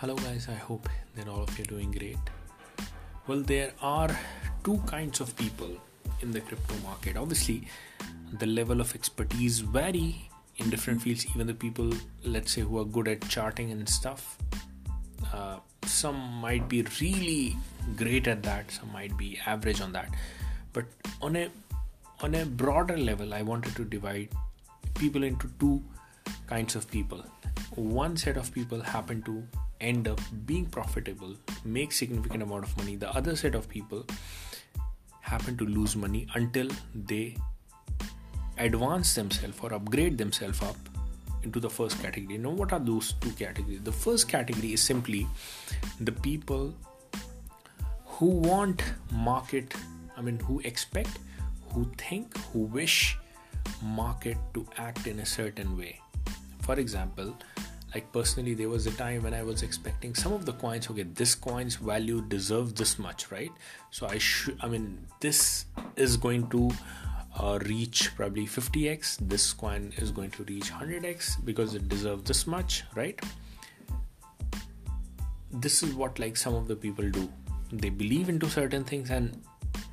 Hello, guys. I hope that all of you are doing great. Well, there are two kinds of people in the crypto market. Obviously, the level of expertise vary in different fields. Even the people, let's say, who are good at charting and stuff, uh, some might be really great at that. Some might be average on that. But on a on a broader level, I wanted to divide people into two kinds of people. One set of people happen to end up being profitable, make significant amount of money. The other set of people happen to lose money until they advance themselves or upgrade themselves up into the first category. Now, what are those two categories? The first category is simply the people who want market, I mean, who expect, who think, who wish market to act in a certain way. For example, like personally there was a time when i was expecting some of the coins okay this coin's value deserves this much right? So i should i mean this is going to uh, reach probably 50x this coin is going to reach 100x because it deserves this much right? This is what like some of the people do. They believe into certain things and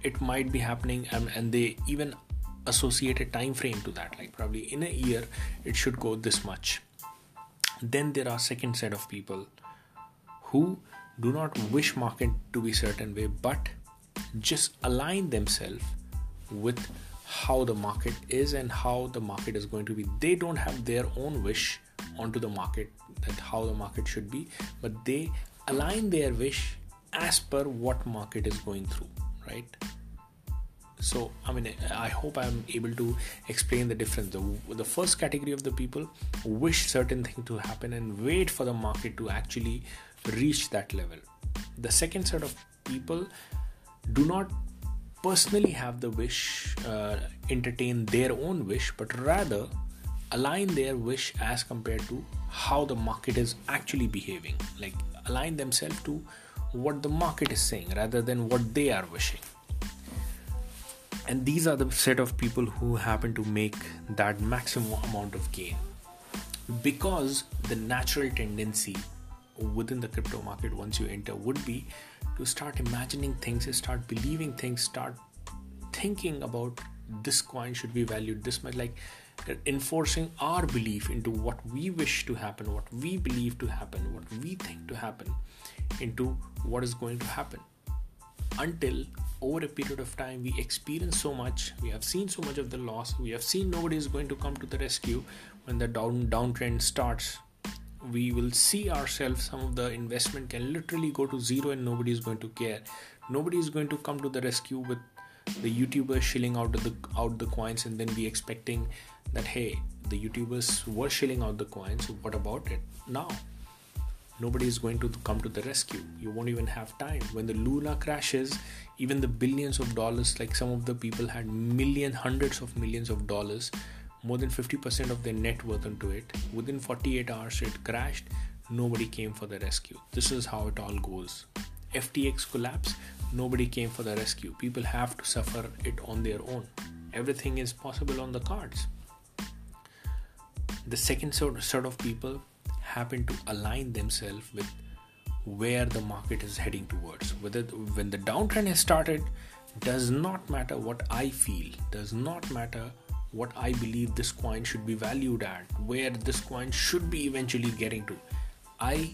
it might be happening and, and they even associate a time frame to that. Like probably in a year it should go this much then there are second set of people who do not wish market to be certain way but just align themselves with how the market is and how the market is going to be. They don't have their own wish onto the market that how the market should be but they align their wish as per what market is going through right so i mean i hope i'm able to explain the difference. The, the first category of the people wish certain thing to happen and wait for the market to actually reach that level. The second set of people do not personally have the wish uh, entertain their own wish but rather align their wish as compared to how the market is actually behaving. Like align themselves to what the market is saying rather than what they are wishing and these are the set of people who happen to make that maximum amount of gain. Because the natural tendency within the crypto market once you enter would be to start imagining things start believing things start thinking about this coin should be valued this much like enforcing our belief into what we wish to happen what we believe to happen what we think to happen into what is going to happen. Until over a period of time we experience so much we have seen so much of the loss we have seen nobody is going to come to the rescue. When the down downtrend starts we will see ourselves some of the investment can literally go to zero and nobody is going to care. Nobody is going to come to the rescue with the youtubers shilling out the out the coins and then be expecting that hey the youtubers were shilling out the coins what about it now nobody is going to come to the rescue. You won't even have time. When the luna crashes even the billions of dollars like some of the people had million hundreds of millions of dollars more than 50% of their net worth into it. Within 48 hours it crashed. Nobody came for the rescue. This is how it all goes. Ftx collapse nobody came for the rescue. People have to suffer it on their own. Everything is possible on the cards. The second sort, of people happen to align themselves with where the market is heading towards. Whether when the downtrend has started does not matter what i feel does not matter what i believe this coin should be valued at where this coin should be eventually getting to. I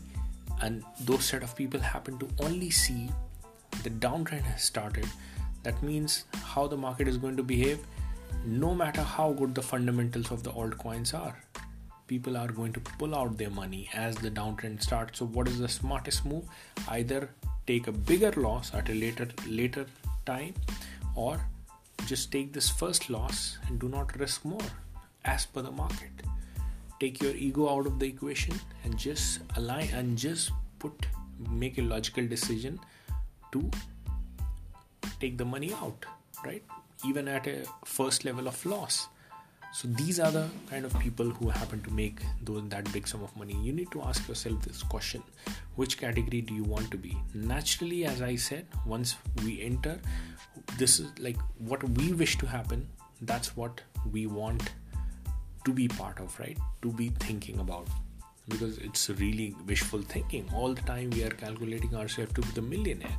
and those set of people happen to only see the downtrend has started. That means how the market is going to behave no matter how good the fundamentals of the altcoins are people are going to pull out their money as the downtrend starts. So what is the smartest move? Either take a bigger loss at a later later time or just take this first loss and do not risk more as per the market. Take your ego out of the equation and just align and just put make a logical decision to take the money out right? Even at a first level of loss so these are the kind of people who happen to make those that big sum of money. You need to ask yourself this question. Which category do you want to be? Naturally as i said once we enter this is like what we wish to happen that's what we want to be part of right? To be thinking about. Because it's really wishful thinking. All the time we are calculating ourselves to be the millionaire.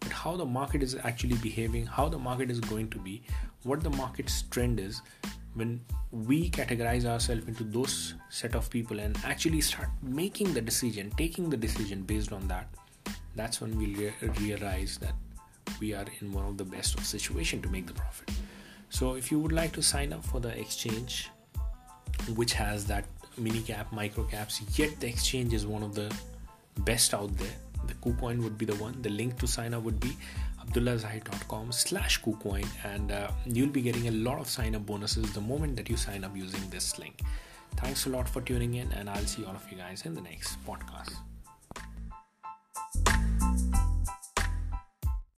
But how the market is actually behaving how the market is going to be what the market's trend is when we categorize ourselves into those set of people and actually start making the decision taking the decision based on that that's when we re- realize that we are in one of the best of situation to make the profit. So if you would like to sign up for the exchange which has that mini cap micro caps yet the exchange is one of the best out there the KuCoin would be the one. The link to sign up would be abdullahzahid.com slash KuCoin and uh, you'll be getting a lot of sign up bonuses the moment that you sign up using this link. Thanks a lot for tuning in and i'll see all of you guys in the next podcast